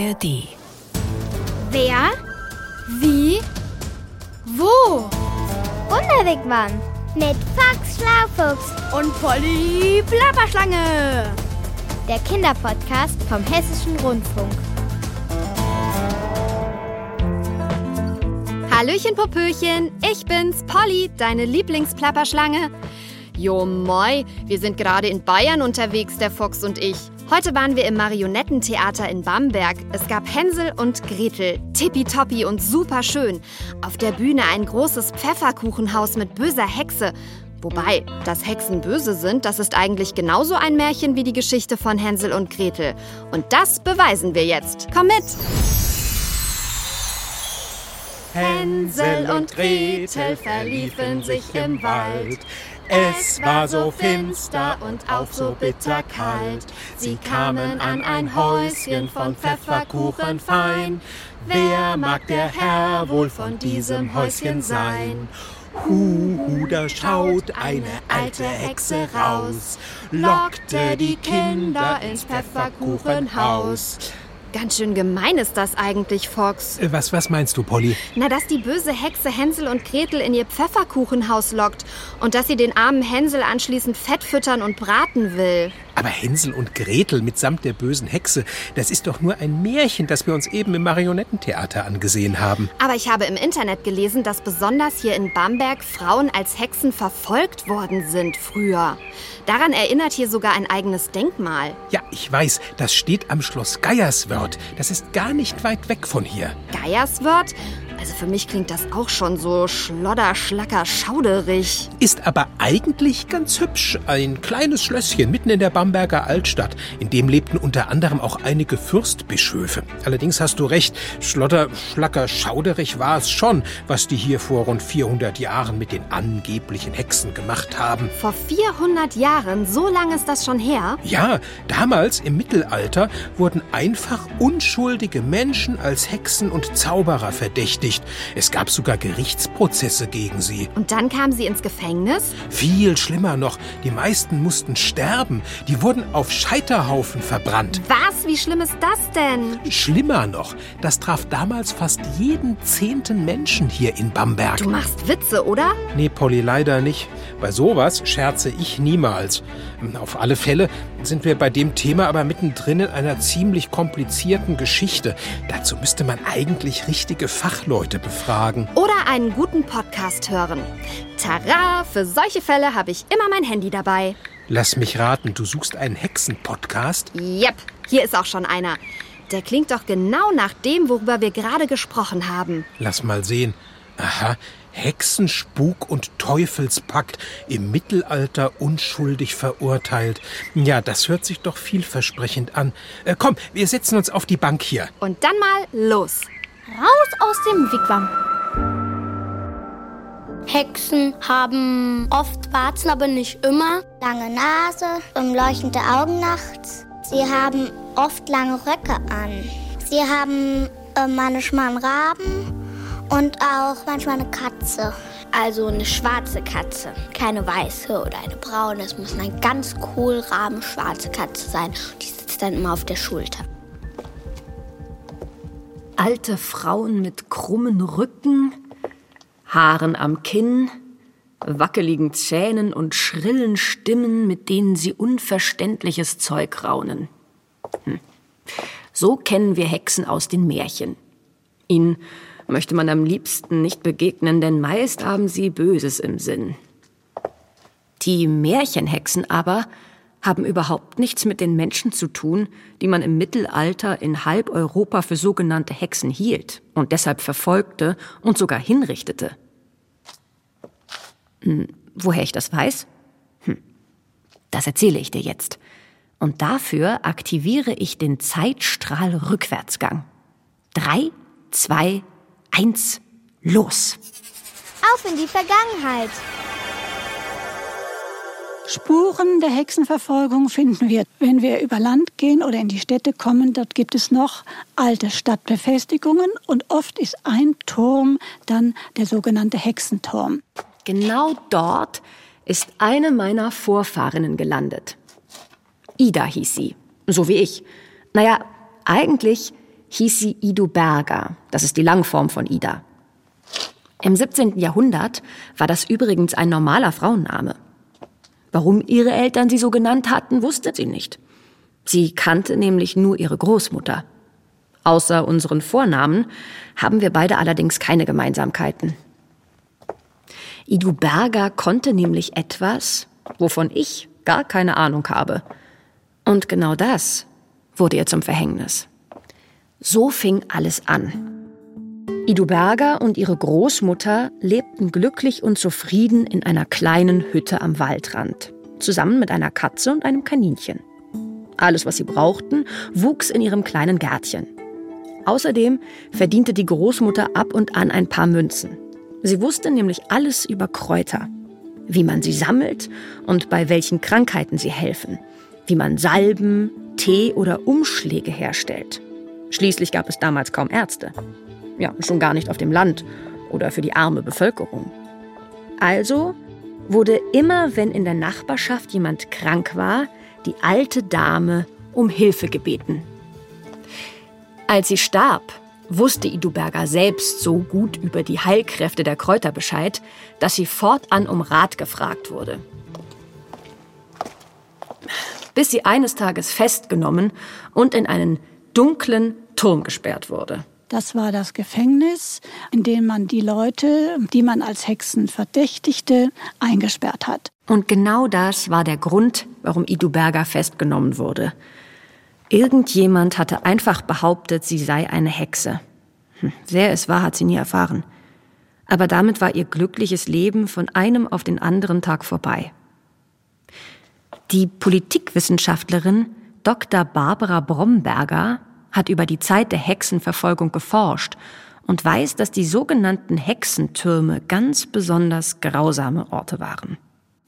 ARD. Wer? Wie? Wo? Wunderwegmann mit Fox Schlaufuchs Und Polly Plapperschlange. der Kinderpodcast vom Hessischen Rundfunk. Hallöchen, Popöchen, ich bin's, Polly, deine Lieblingsplapperschlange. Jo, moi, wir sind gerade in Bayern unterwegs, der Fox und ich. Heute waren wir im Marionettentheater in Bamberg. Es gab Hänsel und Gretel, tippitoppi und super schön. Auf der Bühne ein großes Pfefferkuchenhaus mit böser Hexe. Wobei, dass Hexen böse sind, das ist eigentlich genauso ein Märchen wie die Geschichte von Hänsel und Gretel. Und das beweisen wir jetzt. Komm mit! Hänsel und Gretel verliefen sich im Wald. Es war so finster und auch so bitterkalt. Sie kamen an ein Häuschen von Pfefferkuchen fein. Wer mag der Herr wohl von diesem Häuschen sein? Hu, da schaut eine alte Hexe raus, lockte die Kinder ins Pfefferkuchenhaus. Ganz schön gemein ist das eigentlich, Fox. Äh, Was, was meinst du, Polly? Na, dass die böse Hexe Hänsel und Gretel in ihr Pfefferkuchenhaus lockt und dass sie den armen Hänsel anschließend fett füttern und braten will. Aber Hänsel und Gretel mitsamt der bösen Hexe, das ist doch nur ein Märchen, das wir uns eben im Marionettentheater angesehen haben. Aber ich habe im Internet gelesen, dass besonders hier in Bamberg Frauen als Hexen verfolgt worden sind früher. Daran erinnert hier sogar ein eigenes Denkmal. Ja, ich weiß, das steht am Schloss Geierswörth. Das ist gar nicht weit weg von hier. Geierswörth? Also für mich klingt das auch schon so schlodder, schlacker, schauderig. Ist aber eigentlich ganz hübsch. Ein kleines Schlösschen mitten in der Bamberger Altstadt. In dem lebten unter anderem auch einige Fürstbischöfe. Allerdings hast du recht, Schlodder, Schlacker, Schauderig war es schon, was die hier vor rund 400 Jahren mit den angeblichen Hexen gemacht haben. Vor 400 Jahren, so lange ist das schon her. Ja, damals im Mittelalter wurden einfach unschuldige Menschen als Hexen und Zauberer verdächtigt. Es gab sogar Gerichtsprozesse gegen sie. Und dann kam sie ins Gefängnis? Viel schlimmer noch, die meisten mussten sterben. Die wurden auf Scheiterhaufen verbrannt. Was? Wie schlimm ist das denn? Schlimmer noch, das traf damals fast jeden zehnten Menschen hier in Bamberg. Du machst Witze, oder? Nee, Polly, leider nicht. Bei sowas scherze ich niemals. Auf alle Fälle sind wir bei dem Thema aber mittendrin in einer ziemlich komplizierten Geschichte. Dazu müsste man eigentlich richtige Fachleute befragen. Oder einen guten Podcast hören. Tara, für solche Fälle habe ich immer mein Handy dabei. Lass mich raten, du suchst einen Hexen-Podcast? Yep, hier ist auch schon einer. Der klingt doch genau nach dem, worüber wir gerade gesprochen haben. Lass mal sehen. Aha, Hexenspuk und Teufelspakt im Mittelalter unschuldig verurteilt. Ja, das hört sich doch vielversprechend an. Äh, komm, wir setzen uns auf die Bank hier. Und dann mal los. Raus aus dem Wigwam. Hexen haben oft Warzen, aber nicht immer. Lange Nase, ähm, leuchtende Augen nachts. Sie haben oft lange Röcke an. Sie haben äh, manchmal einen Raben und auch manchmal eine Katze. Also eine schwarze Katze, keine weiße oder eine braune. Es muss eine ganz kohlrabenschwarze Katze sein. Die sitzt dann immer auf der Schulter. Alte Frauen mit krummen Rücken, Haaren am Kinn, wackeligen Zähnen und schrillen Stimmen, mit denen sie unverständliches Zeug raunen. Hm. So kennen wir Hexen aus den Märchen. Ihnen möchte man am liebsten nicht begegnen, denn meist haben sie Böses im Sinn. Die Märchenhexen aber haben überhaupt nichts mit den Menschen zu tun, die man im Mittelalter in halb Europa für sogenannte Hexen hielt und deshalb verfolgte und sogar hinrichtete. Hm, woher ich das weiß? Hm, das erzähle ich dir jetzt. Und dafür aktiviere ich den Zeitstrahl-Rückwärtsgang. Drei, zwei, eins, los! Auf in die Vergangenheit. Spuren der Hexenverfolgung finden wir, wenn wir über Land gehen oder in die Städte kommen. Dort gibt es noch alte Stadtbefestigungen und oft ist ein Turm dann der sogenannte Hexenturm. Genau dort ist eine meiner Vorfahrinnen gelandet. Ida hieß sie, so wie ich. Naja, eigentlich hieß sie Idu Berger. Das ist die Langform von Ida. Im 17. Jahrhundert war das übrigens ein normaler Frauenname. Warum ihre Eltern sie so genannt hatten, wusste sie nicht. Sie kannte nämlich nur ihre Großmutter. Außer unseren Vornamen haben wir beide allerdings keine Gemeinsamkeiten. Idu Berger konnte nämlich etwas, wovon ich gar keine Ahnung habe. Und genau das wurde ihr zum Verhängnis. So fing alles an. Idu Berger und ihre Großmutter lebten glücklich und zufrieden in einer kleinen Hütte am Waldrand, zusammen mit einer Katze und einem Kaninchen. Alles, was sie brauchten, wuchs in ihrem kleinen Gärtchen. Außerdem verdiente die Großmutter ab und an ein paar Münzen. Sie wusste nämlich alles über Kräuter, wie man sie sammelt und bei welchen Krankheiten sie helfen, wie man Salben, Tee oder Umschläge herstellt. Schließlich gab es damals kaum Ärzte. Ja, schon gar nicht auf dem Land oder für die arme Bevölkerung. Also wurde immer, wenn in der Nachbarschaft jemand krank war, die alte Dame um Hilfe gebeten. Als sie starb, wusste Iduberger selbst so gut über die Heilkräfte der Kräuter Bescheid, dass sie fortan um Rat gefragt wurde. Bis sie eines Tages festgenommen und in einen dunklen Turm gesperrt wurde. Das war das Gefängnis, in dem man die Leute, die man als Hexen verdächtigte, eingesperrt hat. Und genau das war der Grund, warum Iduberger festgenommen wurde. Irgendjemand hatte einfach behauptet, sie sei eine Hexe. Hm, wer es war, hat sie nie erfahren. Aber damit war ihr glückliches Leben von einem auf den anderen Tag vorbei. Die Politikwissenschaftlerin Dr. Barbara Bromberger hat über die Zeit der Hexenverfolgung geforscht und weiß, dass die sogenannten Hexentürme ganz besonders grausame Orte waren.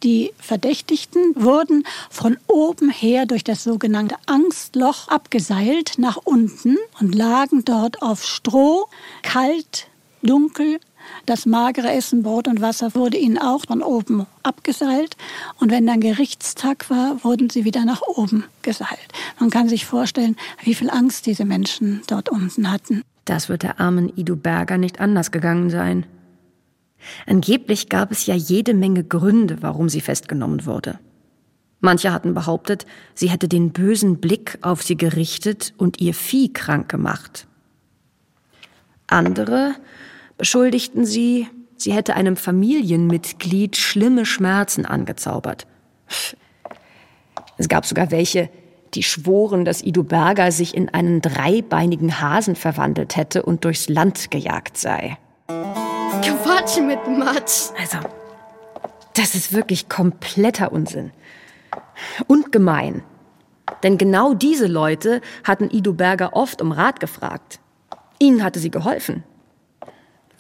Die Verdächtigten wurden von oben her durch das sogenannte Angstloch abgeseilt nach unten und lagen dort auf Stroh, kalt, dunkel. Das magere Essen, Brot und Wasser wurde ihnen auch von oben abgeseilt. Und wenn dann Gerichtstag war, wurden sie wieder nach oben geseilt. Man kann sich vorstellen, wie viel Angst diese Menschen dort unten hatten. Das wird der armen Idu Berger nicht anders gegangen sein. Angeblich gab es ja jede Menge Gründe, warum sie festgenommen wurde. Manche hatten behauptet, sie hätte den bösen Blick auf sie gerichtet und ihr Vieh krank gemacht. Andere beschuldigten sie, sie hätte einem Familienmitglied schlimme Schmerzen angezaubert. Es gab sogar welche, die schworen, dass Ido Berger sich in einen dreibeinigen Hasen verwandelt hätte und durchs Land gejagt sei. Quatsch mit Matsch. Also, das ist wirklich kompletter Unsinn. Und gemein. Denn genau diese Leute hatten Ido Berger oft um Rat gefragt. Ihnen hatte sie geholfen.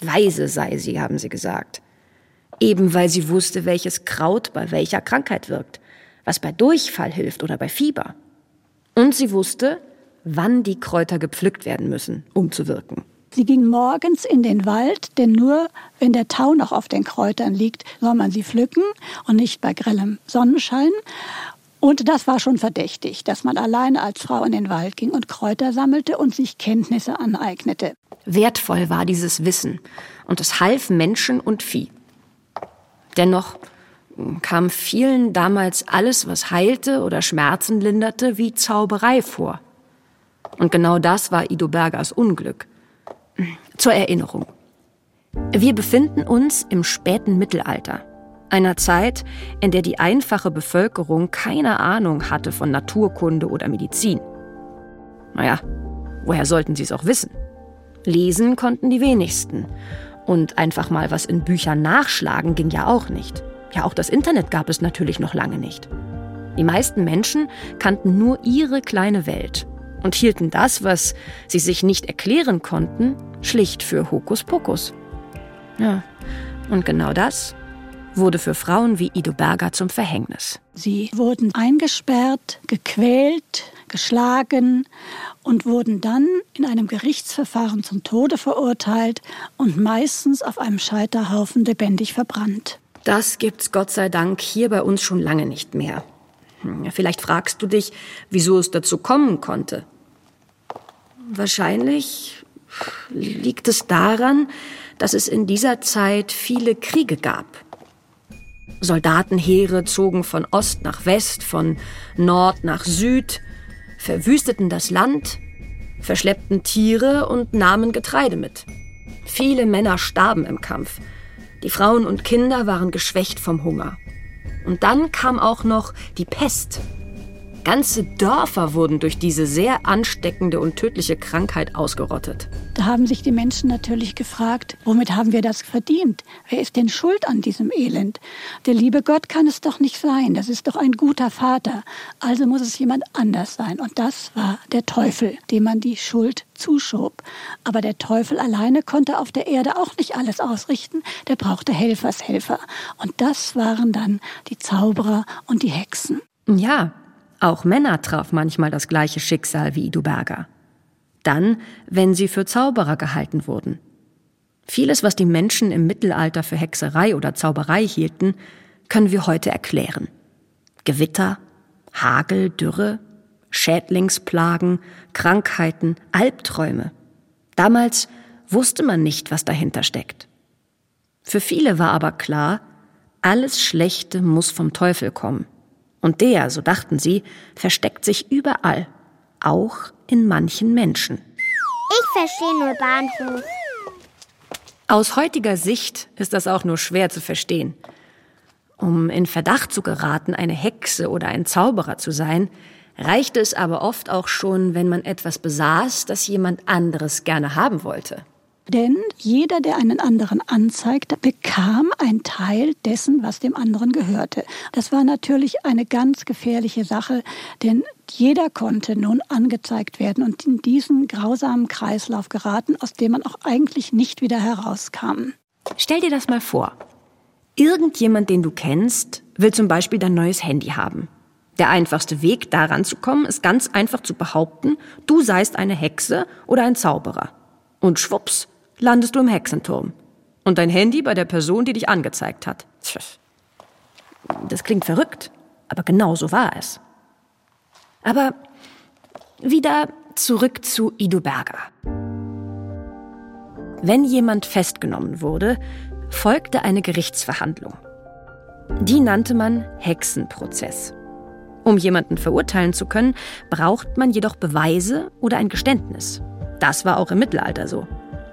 Weise sei sie, haben sie gesagt. Eben weil sie wusste, welches Kraut bei welcher Krankheit wirkt, was bei Durchfall hilft oder bei Fieber. Und sie wusste, wann die Kräuter gepflückt werden müssen, um zu wirken. Sie ging morgens in den Wald, denn nur wenn der Tau noch auf den Kräutern liegt, soll man sie pflücken und nicht bei grellem Sonnenschein. Und das war schon verdächtig, dass man allein als Frau in den Wald ging und Kräuter sammelte und sich Kenntnisse aneignete. Wertvoll war dieses Wissen und es half Menschen und Vieh. Dennoch kam vielen damals alles, was heilte oder Schmerzen linderte, wie Zauberei vor. Und genau das war Ido Bergers Unglück. Zur Erinnerung. Wir befinden uns im späten Mittelalter, einer Zeit, in der die einfache Bevölkerung keine Ahnung hatte von Naturkunde oder Medizin. Naja, woher sollten sie es auch wissen? Lesen konnten die wenigsten. Und einfach mal was in Büchern nachschlagen ging ja auch nicht. Ja, auch das Internet gab es natürlich noch lange nicht. Die meisten Menschen kannten nur ihre kleine Welt und hielten das, was sie sich nicht erklären konnten, schlicht für Hokuspokus. Ja, und genau das wurde für Frauen wie Ido Berger zum Verhängnis. Sie wurden eingesperrt, gequält, geschlagen und wurden dann in einem Gerichtsverfahren zum Tode verurteilt und meistens auf einem Scheiterhaufen lebendig verbrannt. Das gibt's Gott sei Dank hier bei uns schon lange nicht mehr. Hm, vielleicht fragst du dich, wieso es dazu kommen konnte. Wahrscheinlich liegt es daran, dass es in dieser Zeit viele Kriege gab. Soldatenheere zogen von Ost nach West, von Nord nach Süd, verwüsteten das Land, verschleppten Tiere und nahmen Getreide mit. Viele Männer starben im Kampf. Die Frauen und Kinder waren geschwächt vom Hunger. Und dann kam auch noch die Pest. Ganze Dörfer wurden durch diese sehr ansteckende und tödliche Krankheit ausgerottet. Da haben sich die Menschen natürlich gefragt, womit haben wir das verdient? Wer ist denn schuld an diesem Elend? Der liebe Gott kann es doch nicht sein. Das ist doch ein guter Vater. Also muss es jemand anders sein. Und das war der Teufel, dem man die Schuld zuschob. Aber der Teufel alleine konnte auf der Erde auch nicht alles ausrichten. Der brauchte Helfershelfer. Und das waren dann die Zauberer und die Hexen. Ja, auch Männer traf manchmal das gleiche Schicksal wie Iduberga. Dann, wenn sie für Zauberer gehalten wurden. Vieles, was die Menschen im Mittelalter für Hexerei oder Zauberei hielten, können wir heute erklären. Gewitter, Hagel, Dürre, Schädlingsplagen, Krankheiten, Albträume. Damals wusste man nicht, was dahinter steckt. Für viele war aber klar, alles Schlechte muss vom Teufel kommen. Und der, so dachten sie, versteckt sich überall, auch in manchen Menschen. Ich verstehe nur Bahnhof. Aus heutiger Sicht ist das auch nur schwer zu verstehen. Um in Verdacht zu geraten, eine Hexe oder ein Zauberer zu sein, reichte es aber oft auch schon, wenn man etwas besaß, das jemand anderes gerne haben wollte. Denn jeder, der einen anderen anzeigte, bekam ein Teil dessen, was dem anderen gehörte. Das war natürlich eine ganz gefährliche Sache, denn jeder konnte nun angezeigt werden und in diesen grausamen Kreislauf geraten, aus dem man auch eigentlich nicht wieder herauskam. Stell dir das mal vor. Irgendjemand, den du kennst, will zum Beispiel dein neues Handy haben. Der einfachste Weg, daran zu kommen, ist ganz einfach zu behaupten, du seist eine Hexe oder ein Zauberer. Und schwupps, landest du im Hexenturm. Und dein Handy bei der Person, die dich angezeigt hat. Das klingt verrückt, aber genau so war es. Aber wieder zurück zu Ido Berger. Wenn jemand festgenommen wurde, folgte eine Gerichtsverhandlung. Die nannte man Hexenprozess. Um jemanden verurteilen zu können, braucht man jedoch Beweise oder ein Geständnis. Das war auch im Mittelalter so.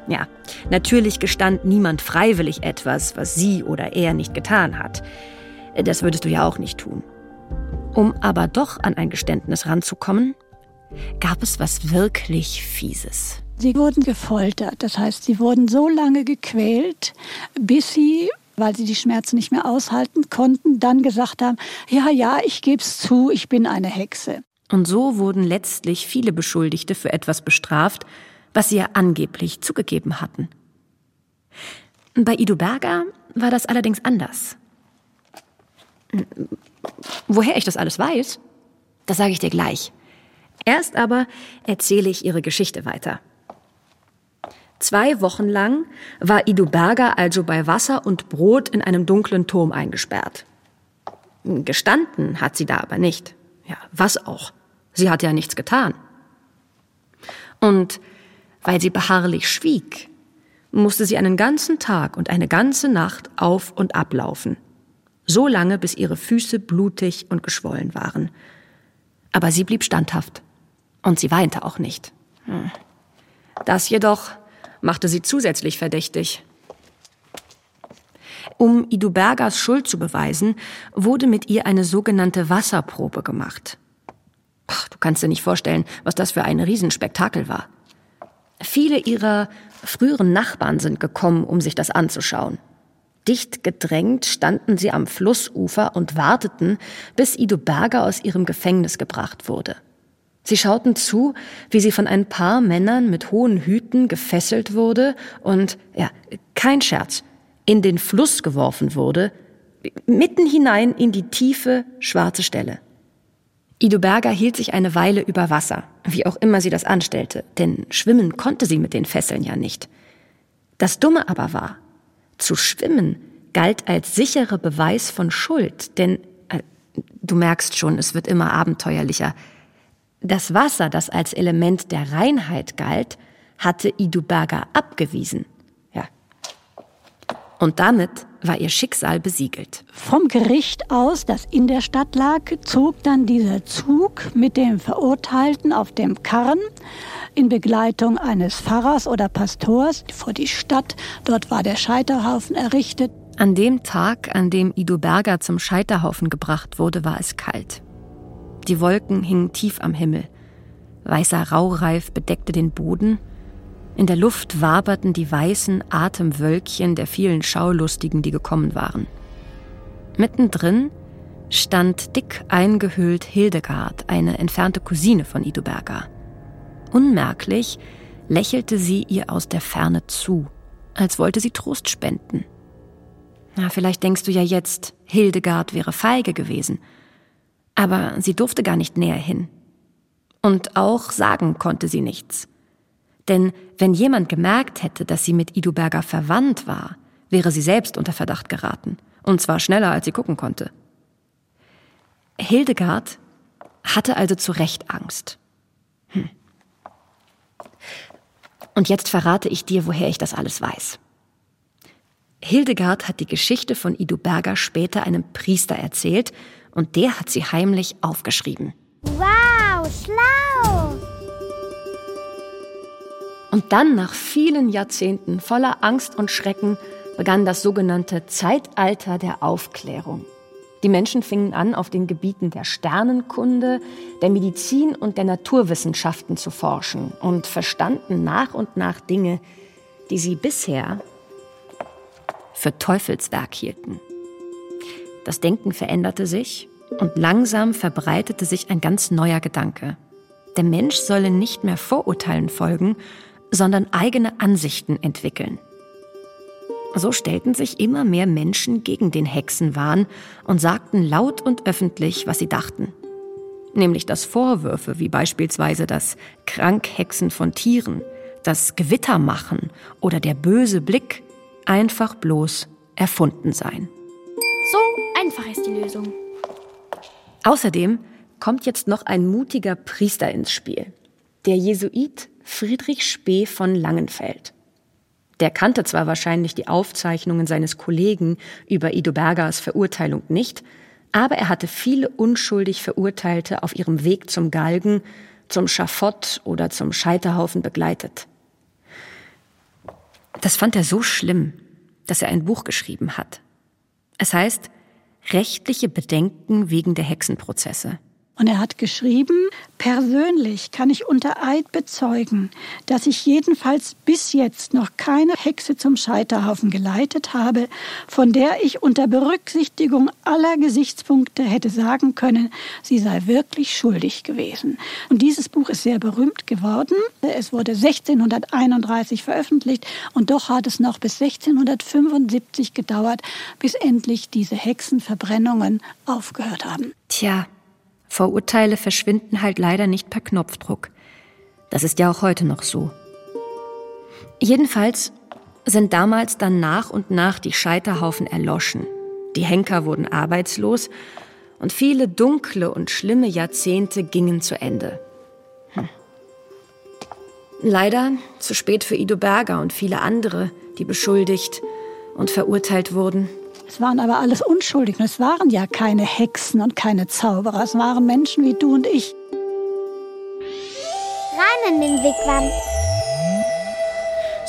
Ja, natürlich gestand niemand freiwillig etwas, was sie oder er nicht getan hat. Das würdest du ja auch nicht tun. Um aber doch an ein Geständnis ranzukommen, gab es was wirklich Fieses. Sie wurden gefoltert, das heißt, sie wurden so lange gequält, bis sie weil sie die Schmerzen nicht mehr aushalten konnten, dann gesagt haben, ja, ja, ich geb's zu, ich bin eine Hexe. Und so wurden letztlich viele Beschuldigte für etwas bestraft, was sie ja angeblich zugegeben hatten. Bei Ido Berger war das allerdings anders. Woher ich das alles weiß, das sage ich dir gleich. Erst aber erzähle ich ihre Geschichte weiter. Zwei Wochen lang war Ido Berger also bei Wasser und Brot in einem dunklen Turm eingesperrt. Gestanden hat sie da aber nicht. Ja, was auch. Sie hat ja nichts getan. Und weil sie beharrlich schwieg, musste sie einen ganzen Tag und eine ganze Nacht auf und ablaufen, so lange, bis ihre Füße blutig und geschwollen waren. Aber sie blieb standhaft und sie weinte auch nicht. Das jedoch machte sie zusätzlich verdächtig. Um Idu Bergers Schuld zu beweisen, wurde mit ihr eine sogenannte Wasserprobe gemacht. du kannst dir nicht vorstellen, was das für ein Riesenspektakel war. Viele ihrer früheren Nachbarn sind gekommen, um sich das anzuschauen. Dicht gedrängt standen sie am Flussufer und warteten, bis Ido Berger aus ihrem Gefängnis gebracht wurde. Sie schauten zu, wie sie von ein paar Männern mit hohen Hüten gefesselt wurde und, ja, kein Scherz, in den Fluss geworfen wurde, mitten hinein in die tiefe, schwarze Stelle. Ido Berger hielt sich eine Weile über Wasser, wie auch immer sie das anstellte, denn schwimmen konnte sie mit den Fesseln ja nicht. Das Dumme aber war, zu schwimmen galt als sicherer Beweis von Schuld, denn äh, du merkst schon, es wird immer abenteuerlicher. Das Wasser, das als Element der Reinheit galt, hatte Iduberga abgewiesen. Ja. Und damit war ihr Schicksal besiegelt. Vom Gericht aus, das in der Stadt lag, zog dann dieser Zug mit dem Verurteilten auf dem Karren in Begleitung eines Pfarrers oder Pastors vor die Stadt. Dort war der Scheiterhaufen errichtet. An dem Tag, an dem Ido Berger zum Scheiterhaufen gebracht wurde, war es kalt. Die Wolken hingen tief am Himmel. Weißer Raureif bedeckte den Boden in der Luft waberten die weißen Atemwölkchen der vielen Schaulustigen, die gekommen waren. Mittendrin stand dick eingehüllt Hildegard, eine entfernte Cousine von Iduberga. Unmerklich lächelte sie ihr aus der Ferne zu, als wollte sie Trost spenden. Na, vielleicht denkst du ja jetzt, Hildegard wäre feige gewesen. Aber sie durfte gar nicht näher hin. Und auch sagen konnte sie nichts. Denn wenn jemand gemerkt hätte, dass sie mit Iduberger verwandt war, wäre sie selbst unter Verdacht geraten. Und zwar schneller, als sie gucken konnte. Hildegard hatte also zu Recht Angst. Hm. Und jetzt verrate ich dir, woher ich das alles weiß. Hildegard hat die Geschichte von Iduberger später einem Priester erzählt und der hat sie heimlich aufgeschrieben. Wow, schlau! Und dann, nach vielen Jahrzehnten voller Angst und Schrecken, begann das sogenannte Zeitalter der Aufklärung. Die Menschen fingen an, auf den Gebieten der Sternenkunde, der Medizin und der Naturwissenschaften zu forschen und verstanden nach und nach Dinge, die sie bisher für Teufelswerk hielten. Das Denken veränderte sich und langsam verbreitete sich ein ganz neuer Gedanke. Der Mensch solle nicht mehr Vorurteilen folgen, sondern eigene Ansichten entwickeln. So stellten sich immer mehr Menschen gegen den Hexenwahn und sagten laut und öffentlich, was sie dachten. Nämlich, dass Vorwürfe wie beispielsweise das Krankhexen von Tieren, das Gewittermachen oder der böse Blick einfach bloß erfunden seien. So einfach ist die Lösung. Außerdem kommt jetzt noch ein mutiger Priester ins Spiel. Der Jesuit Friedrich Spee von Langenfeld. Der kannte zwar wahrscheinlich die Aufzeichnungen seines Kollegen über Ido Bergers Verurteilung nicht, aber er hatte viele unschuldig Verurteilte auf ihrem Weg zum Galgen, zum Schafott oder zum Scheiterhaufen begleitet. Das fand er so schlimm, dass er ein Buch geschrieben hat. Es heißt Rechtliche Bedenken wegen der Hexenprozesse. Und er hat geschrieben, persönlich kann ich unter Eid bezeugen, dass ich jedenfalls bis jetzt noch keine Hexe zum Scheiterhaufen geleitet habe, von der ich unter Berücksichtigung aller Gesichtspunkte hätte sagen können, sie sei wirklich schuldig gewesen. Und dieses Buch ist sehr berühmt geworden. Es wurde 1631 veröffentlicht und doch hat es noch bis 1675 gedauert, bis endlich diese Hexenverbrennungen aufgehört haben. Tja, Vorurteile verschwinden halt leider nicht per Knopfdruck. Das ist ja auch heute noch so. Jedenfalls sind damals dann nach und nach die Scheiterhaufen erloschen. Die Henker wurden arbeitslos und viele dunkle und schlimme Jahrzehnte gingen zu Ende. Hm. Leider zu spät für Ido Berger und viele andere, die beschuldigt und verurteilt wurden. Es waren aber alles Unschuldigen. Es waren ja keine Hexen und keine Zauberer. Es waren Menschen wie du und ich. Rein in den Wigwam.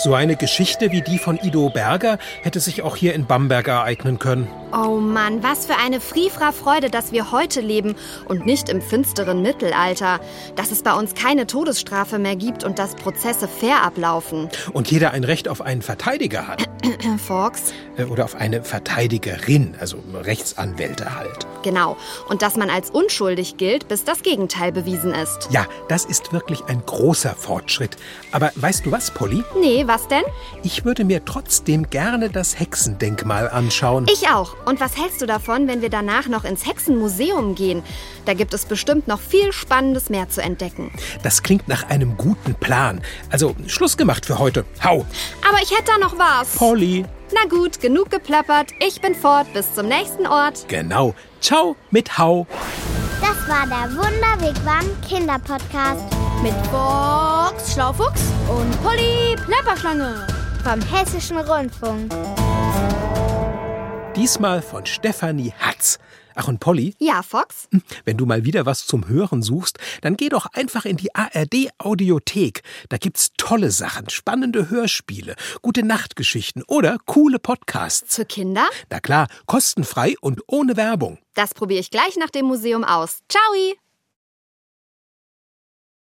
So eine Geschichte wie die von Ido Berger hätte sich auch hier in Bamberg ereignen können. Oh Mann, was für eine Friefra-Freude, dass wir heute leben und nicht im finsteren Mittelalter. Dass es bei uns keine Todesstrafe mehr gibt und dass Prozesse fair ablaufen. Und jeder ein Recht auf einen Verteidiger hat. Fox? Äh, oder auf eine Verteidigerin, also Rechtsanwälte halt. Genau. Und dass man als unschuldig gilt, bis das Gegenteil bewiesen ist. Ja, das ist wirklich ein großer Fortschritt. Aber weißt du was, Polly? Nee, was denn? Ich würde mir trotzdem gerne das Hexendenkmal anschauen. Ich auch. Und was hältst du davon, wenn wir danach noch ins Hexenmuseum gehen? Da gibt es bestimmt noch viel Spannendes mehr zu entdecken. Das klingt nach einem guten Plan. Also, Schluss gemacht für heute. Hau! Aber ich hätte da noch was. Polly. Na gut, genug geplappert. Ich bin fort. Bis zum nächsten Ort. Genau. Ciao mit Hau. Das war der Wunderwegwam Kinderpodcast mit Box Schlaufuchs und Polly Plapperschlange vom Hessischen Rundfunk. Diesmal von Stefanie Hatz. Ach und Polly? Ja, Fox? Wenn du mal wieder was zum Hören suchst, dann geh doch einfach in die ARD Audiothek. Da gibt's tolle Sachen, spannende Hörspiele, gute Nachtgeschichten oder coole Podcasts. Für Kinder? Na klar, kostenfrei und ohne Werbung. Das probiere ich gleich nach dem Museum aus. Ciao!